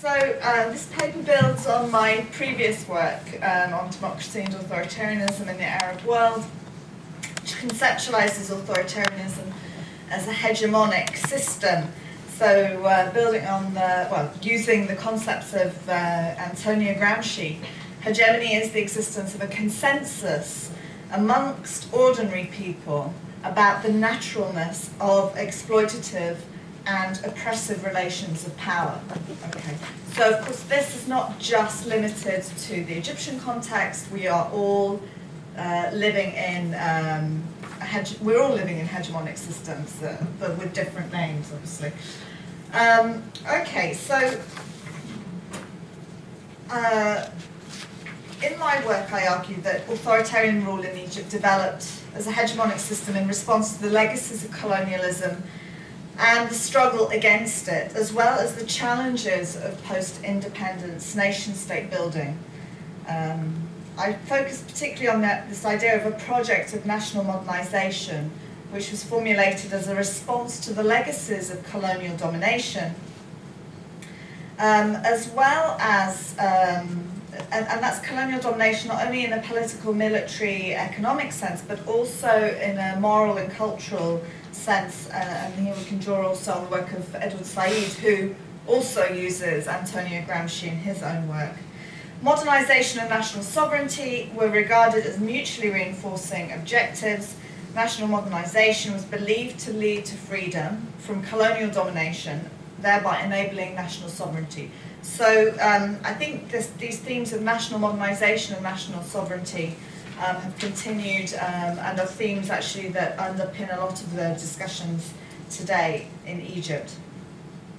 So uh, this paper builds on my previous work um, on democracy and authoritarianism in the Arab world, which conceptualizes authoritarianism as a hegemonic system. So uh, building on the, well, using the concepts of uh, Antonio Gramsci, hegemony is the existence of a consensus amongst ordinary people about the naturalness of exploitative and oppressive relations of power. Okay. So of course this is not just limited to the Egyptian context. We are all uh, living in um, we're all living in hegemonic systems, uh, but with different names, obviously. Um, okay, so uh, in my work, I argue that authoritarian rule in Egypt developed as a hegemonic system in response to the legacies of colonialism and the struggle against it, as well as the challenges of post-independence nation-state building. Um, I focused particularly on that, this idea of a project of national modernisation, which was formulated as a response to the legacies of colonial domination, um, as well as, um, and, and, that's colonial domination not only in a political, military, economic sense, but also in a moral and cultural sense, uh, and here we can draw also on the work of Edward Said, who also uses Antonio Gramsci in his own work. Modernisation and national sovereignty were regarded as mutually reinforcing objectives. National modernisation was believed to lead to freedom from colonial domination, thereby enabling national sovereignty. So um, I think this, these themes of national modernisation and national sovereignty um, have continued um, and are themes actually that underpin a lot of the discussions today in Egypt.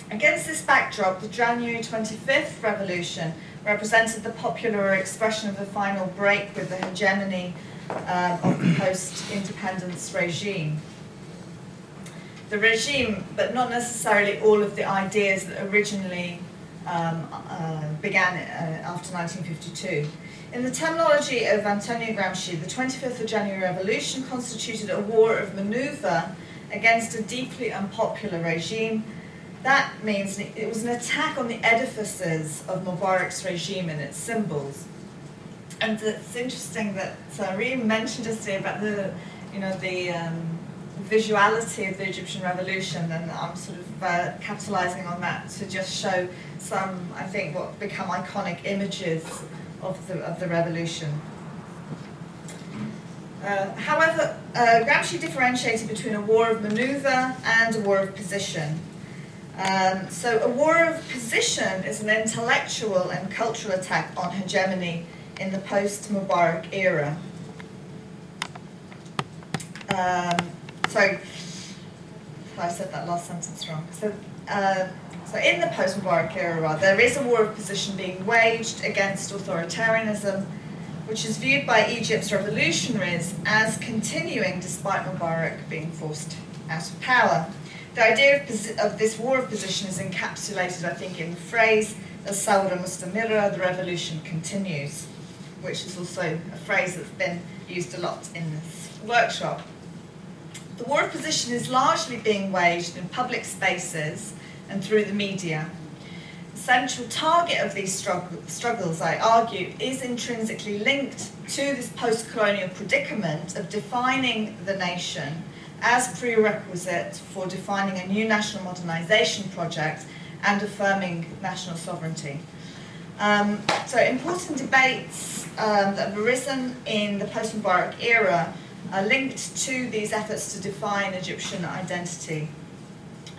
Against this backdrop, the January 25th revolution represented the popular expression of the final break with the hegemony um, of the post-independence regime. The regime, but not necessarily all of the ideas that originally um, uh, began uh, after 1952. In the terminology of Antonio Gramsci, the 25th of January revolution constituted a war of maneuver against a deeply unpopular regime. That means it was an attack on the edifices of Mubarak's regime and its symbols. And it's interesting that uh, Reem mentioned yesterday about the, you know, the um, visuality of the Egyptian revolution, and I'm sort of uh, capitalizing on that to just show some, I think, what become iconic images of the, of the revolution. Uh, however, uh, Gramsci differentiated between a war of maneuver and a war of position. Um, so a war of position is an intellectual and cultural attack on hegemony in the post-Mubarak era. Um, so, I said that last sentence wrong. So, uh, so in the post-Mubarak era, there is a war of position being waged against authoritarianism, which is viewed by Egypt's revolutionaries as continuing despite Mubarak being forced out of power. The idea of, of this war of position is encapsulated, I think, in the phrase, Al-Sawra Mustamira, the revolution continues, which is also a phrase that's been used a lot in this workshop. The war of position is largely being waged in public spaces and through the media. The central target of these struggles, I argue, is intrinsically linked to this post-colonial predicament of defining the nation as prerequisite for defining a new national modernisation project and affirming national sovereignty. Um, so important debates um, that have arisen in the post-Mubarak era are linked to these efforts to define Egyptian identity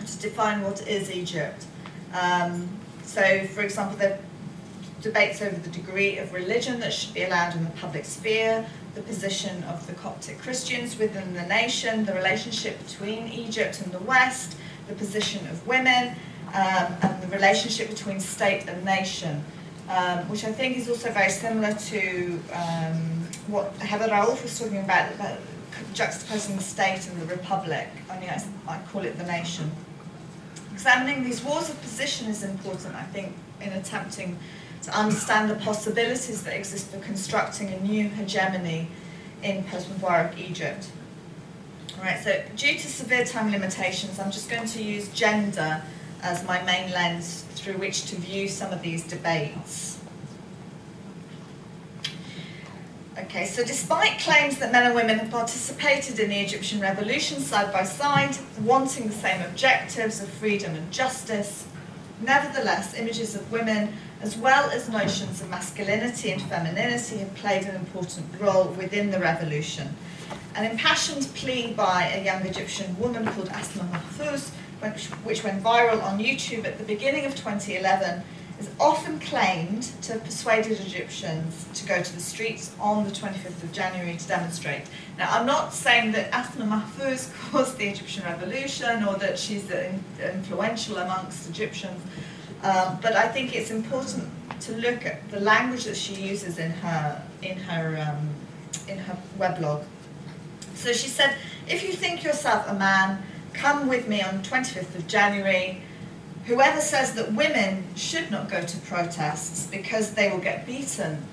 to define what is Egypt. Um, so, for example, there are debates over the degree of religion that should be allowed in the public sphere, the position of the Coptic Christians within the nation, the relationship between Egypt and the West, the position of women, um, and the relationship between state and nation, um, which I think is also very similar to um, what Heba Raouf was talking about, about juxtaposing the state and the republic, only I, I call it the nation. Examining these wars of position is important, I think, in attempting to understand the possibilities that exist for constructing a new hegemony in post-Mubarak Egypt. All right, so due to severe time limitations, I'm just going to use gender as my main lens through which to view some of these debates. Okay, so despite claims that men and women have participated in the Egyptian revolution side by side, wanting the same objectives of freedom and justice, nevertheless, images of women, as well as notions of masculinity and femininity, have played an important role within the revolution. An impassioned plea by a young Egyptian woman called Asma Mahfouz, which, which went viral on YouTube at the beginning of 2011, is often claimed to have persuaded Egyptians to go to the streets on the 25th of January to demonstrate. Now, I'm not saying that Asma Mahfouz caused the Egyptian revolution or that she's influential amongst Egyptians, um, but I think it's important to look at the language that she uses in her in her um, in her weblog. So she said, "If you think yourself a man, come with me on 25th of January." Whoever says that women should not go to protests because they will get beaten,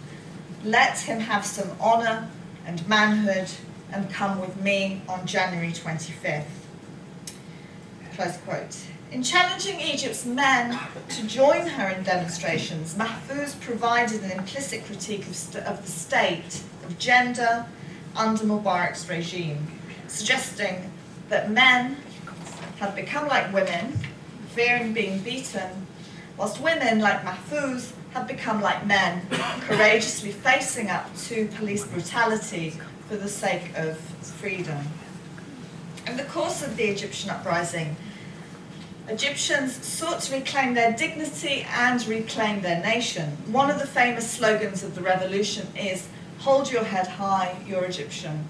let him have some honour and manhood and come with me on January 25th. Close quote. In challenging Egypt's men to join her in demonstrations, Mahfouz provided an implicit critique of, st- of the state of gender under Mubarak's regime, suggesting that men had become like women fearing being beaten, whilst women like Mahfouz have become like men, courageously facing up to police brutality for the sake of freedom. In the course of the Egyptian uprising, Egyptians sought to reclaim their dignity and reclaim their nation. One of the famous slogans of the revolution is, Hold your head high, you're Egyptian.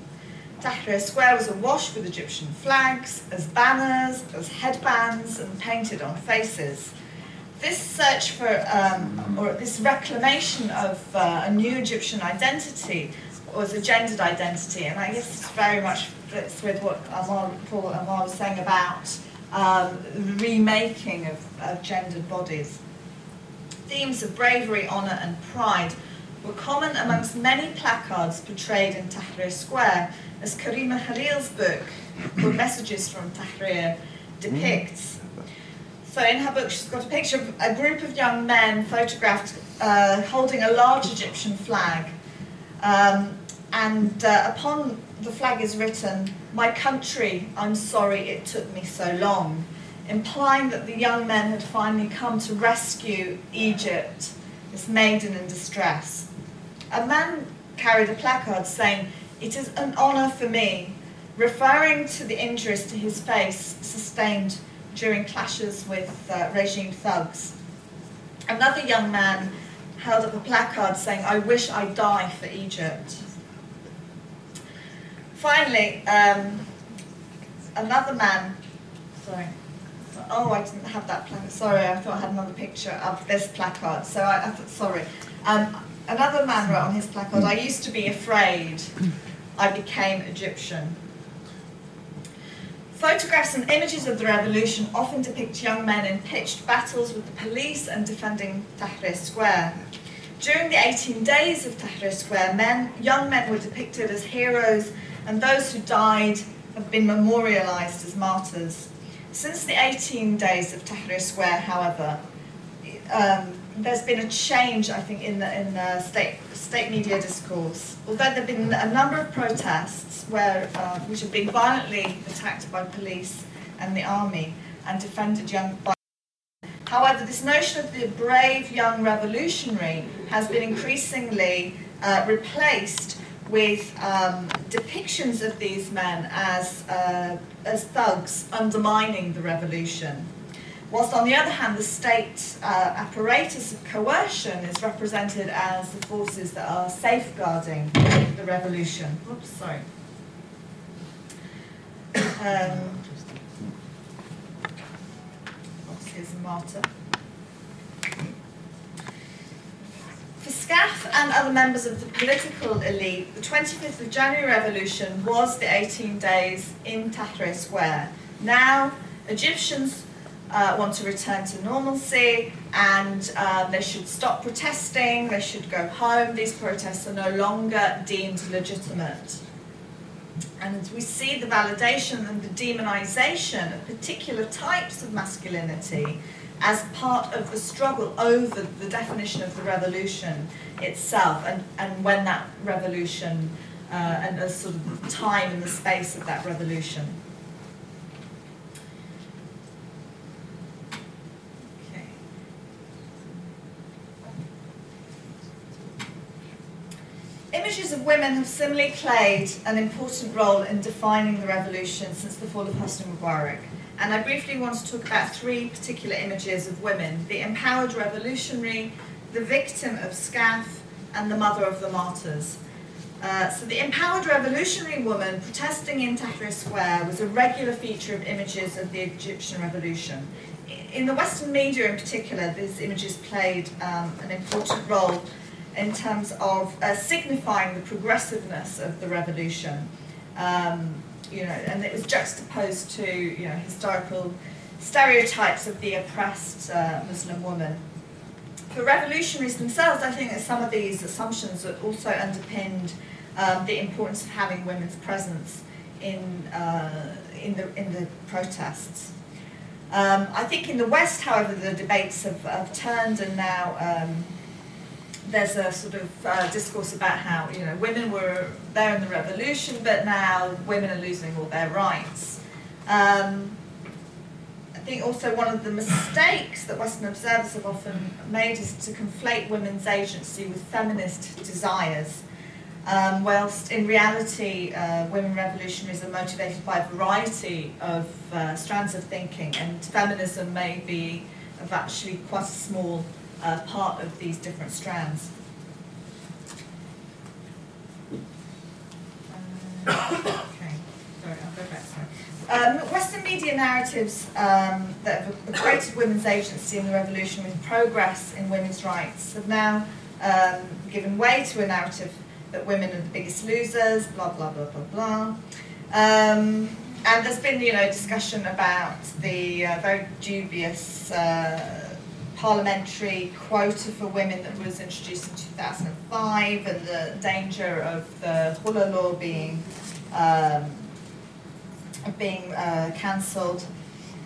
Tahrir Square was awash with Egyptian flags, as banners, as headbands, and painted on faces. This search for, um, or this reclamation of uh, a new Egyptian identity was a gendered identity, and I guess it's very much fits with what Amar, Paul Amar was saying about um, remaking of, of gendered bodies. Themes of bravery, honour, and pride were common amongst many placards portrayed in Tahrir Square, as Karima Khalil's book, called Messages from Tahrir, depicts. So in her book, she's got a picture of a group of young men photographed uh, holding a large Egyptian flag. Um, and uh, upon the flag is written, My country, I'm sorry it took me so long, implying that the young men had finally come to rescue Egypt, this maiden in distress. A man carried a placard saying, it is an honour for me, referring to the injuries to his face sustained during clashes with uh, regime thugs. Another young man held up a placard saying, I wish I die for Egypt. Finally, um, another man, sorry, oh, I didn't have that placard. Sorry, I thought I had another picture of this placard. So I, I thought, sorry. Um, another man wrote on his placard, I used to be afraid. I became Egyptian. Photographs and images of the revolution often depict young men in pitched battles with the police and defending Tahrir Square. During the 18 days of Tahrir Square, men, young men were depicted as heroes, and those who died have been memorialized as martyrs. Since the 18 days of Tahrir Square, however, um, there's been a change, I think, in the, in the state, state media discourse. Although there have been a number of protests where, uh, which have been violently attacked by police and the army and defended young. By However, this notion of the brave young revolutionary has been increasingly uh, replaced with um, depictions of these men as, uh, as thugs undermining the revolution. Whilst on the other hand, the state uh, apparatus of coercion is represented as the forces that are safeguarding the revolution. Oops, sorry. Um, here's a martyr. For SCAF and other members of the political elite, the 25th of January revolution was the 18 days in Tahrir Square. Now, Egyptians uh, want to return to normalcy and uh, they should stop protesting, they should go home. These protests are no longer deemed legitimate. And we see the validation and the demonization of particular types of masculinity as part of the struggle over the definition of the revolution itself and, and when that revolution uh, and the sort of time and the space of that revolution. Images of women have similarly played an important role in defining the revolution since the fall of Hosni Mubarak. And I briefly want to talk about three particular images of women the empowered revolutionary, the victim of SCAF, and the mother of the martyrs. Uh, so the empowered revolutionary woman protesting in Tahrir Square was a regular feature of images of the Egyptian revolution. In the Western media in particular, these images played um, an important role in terms of uh, signifying the progressiveness of the revolution. Um, you know, and it was juxtaposed to you know historical stereotypes of the oppressed uh, Muslim woman. For revolutionaries themselves, I think that some of these assumptions that also underpinned um, the importance of having women's presence in uh, in the in the protests. Um, I think in the West, however, the debates have, have turned, and now um, there's a sort of uh, discourse about how you know women were there in the revolution, but now women are losing all their rights. Um, I think also one of the mistakes that Western observers have often made is to conflate women's agency with feminist desires. Um, whilst in reality, uh, women revolutionaries are motivated by a variety of uh, strands of thinking, and feminism may be of actually quite a small uh, part of these different strands. Uh. Um, Western media narratives um, that have equated women's agency in the revolution with progress in women's rights have now um, given way to a narrative that women are the biggest losers, blah, blah, blah, blah, blah. Um, and there's been, you know, discussion about the uh, very dubious uh, parliamentary quota for women that was introduced in 2005 and the danger of the Khula law being um, being uh, cancelled.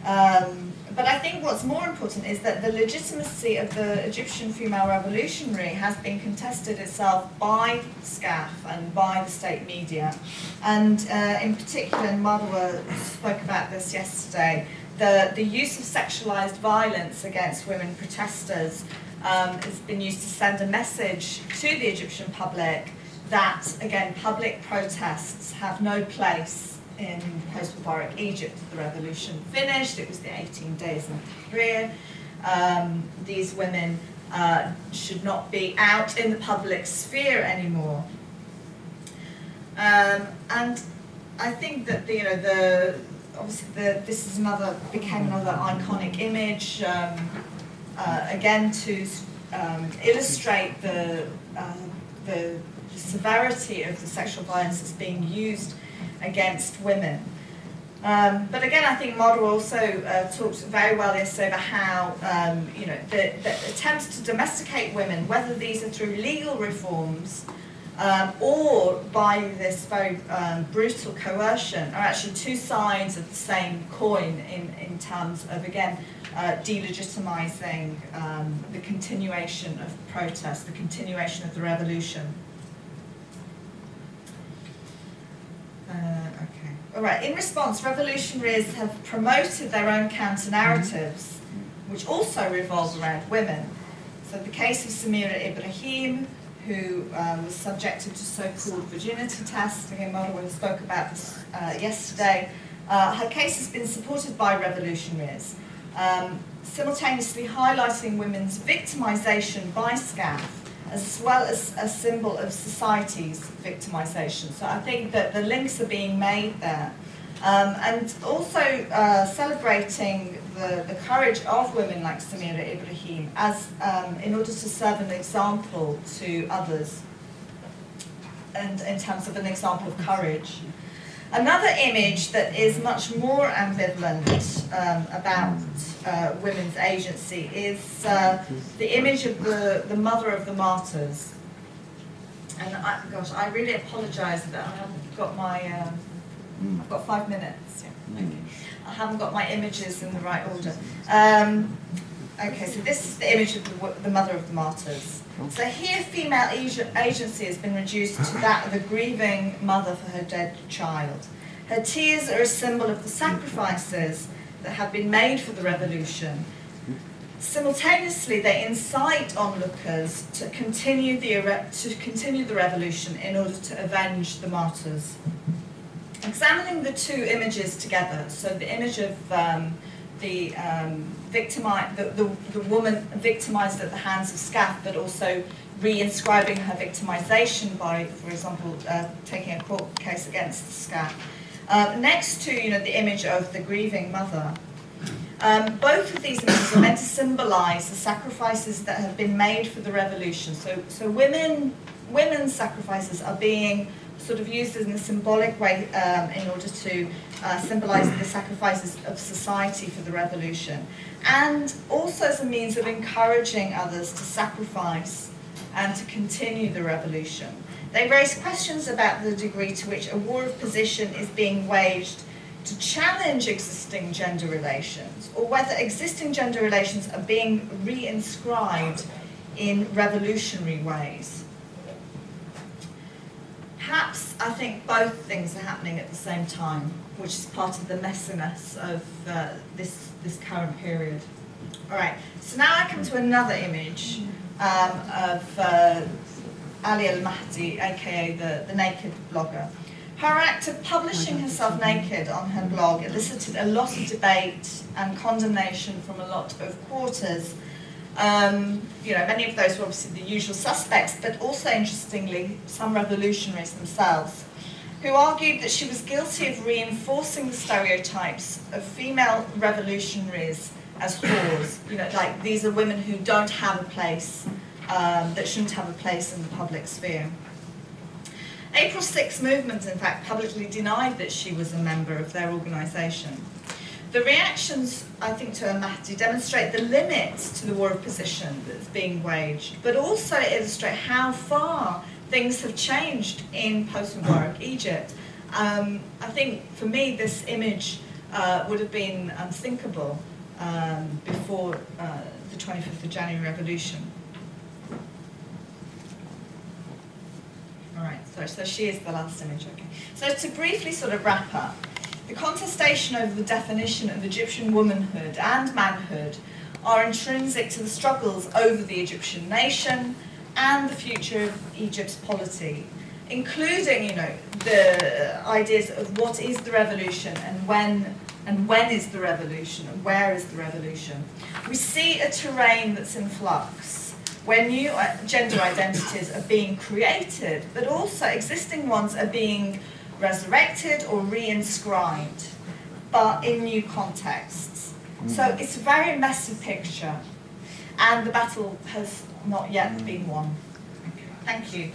Um, but I think what's more important is that the legitimacy of the Egyptian female revolutionary has been contested itself by SCAF and by the state media. And uh, in particular, Marwa spoke about this yesterday, the, the use of sexualized violence against women protesters um, has been used to send a message to the Egyptian public that, again, public protests have no place in post-Mubarak Egypt. The revolution finished, it was the 18 days in Tahrir. Um, these women uh, should not be out in the public sphere anymore. Um, and I think that the, you know the obviously the, this is another became another iconic image um, uh, again to um, illustrate the uh, the severity of the sexual violence that's being used against women. Um, but again, I think Marwa also uh, talked very well yesterday about how um, you know the, the attempts to domesticate women, whether these are through legal reforms um, or by this very um, brutal coercion are actually two sides of the same coin in, in terms of, again, uh, delegitimizing um, the continuation of protest, the continuation of the revolution. Uh, okay. All right. In response, revolutionaries have promoted their own counter narratives, which also revolve around women. So the case of Samira Ibrahim, who um, was subjected to so-called virginity tests. Again, Marwa spoke about this uh, yesterday. Uh, her case has been supported by revolutionaries, um, simultaneously highlighting women's victimization by SCAF, as well as a symbol of society's victimization. So I think that the links are being made there. Um, and also uh, celebrating the, the courage of women like Samira Ibrahim as um, in order to serve an example to others and in terms of an example of courage. Another image that is much more ambivalent um, about uh, women's agency is uh, the image of the, the mother of the martyrs. and I, gosh, I really apologise that I haven't got my. Um. I've got five minutes. Yeah. Mm. I haven't got my images in the right order. Um, okay, so this is the image of the, the mother of the martyrs. So here, female agency has been reduced to that of a grieving mother for her dead child. Her tears are a symbol of the sacrifices that have been made for the revolution. Simultaneously, they incite onlookers to continue the to continue the revolution in order to avenge the martyrs. Examining the two images together, so the image of um, the, um, victimi- the, the, the woman victimized at the hands of SCAF, but also re-inscribing her victimization by, for example, uh, taking a court case against SCAF. Uh, next to you know, the image of the grieving mother, um, both of these images are meant to symbolize the sacrifices that have been made for the revolution. So, so women, women's sacrifices are being sort of used in a symbolic way um, in order to uh, symbolize the sacrifices of society for the revolution, and also as a means of encouraging others to sacrifice and to continue the revolution. They raise questions about the degree to which a war of position is being waged to challenge existing gender relations, or whether existing gender relations are being re-inscribed in revolutionary ways. Perhaps I think both things are happening at the same time, which is part of the messiness of uh, this, this current period. All right, so now I come to another image um, of uh, Aliaa Al Mahdi, aka the, the naked blogger. Her act of publishing herself naked on her blog elicited a lot of debate and condemnation from a lot of quarters. Um, you know, many of those were obviously the usual suspects, but also interestingly, some revolutionaries themselves, who argued that she was guilty of reinforcing the stereotypes of female revolutionaries as whores. You know, like these are women who don't have a place, um, that shouldn't have a place in the public sphere. April 6 movement, in fact, publicly denied that she was a member of their organisation. The reactions, I think, to Al-Mahdi demonstrate the limits to the war of position that's being waged, but also illustrate how far things have changed in post-Mubarak Egypt. Um, I think, for me, this image uh, would have been unthinkable um, before uh, the 25th of January revolution. All right, so, so she is the last image, okay. So to briefly sort of wrap up, the contestation over the definition of Egyptian womanhood and manhood are intrinsic to the struggles over the Egyptian nation and the future of Egypt's polity, including, you know, the ideas of what is the revolution and when and when is the revolution and where is the revolution. We see a terrain that's in flux where new uh, gender identities are being created, but also existing ones are being resurrected or reinscribed, but in new contexts. So mm. it's a very messy picture, and the battle has not yet been won. Thank you.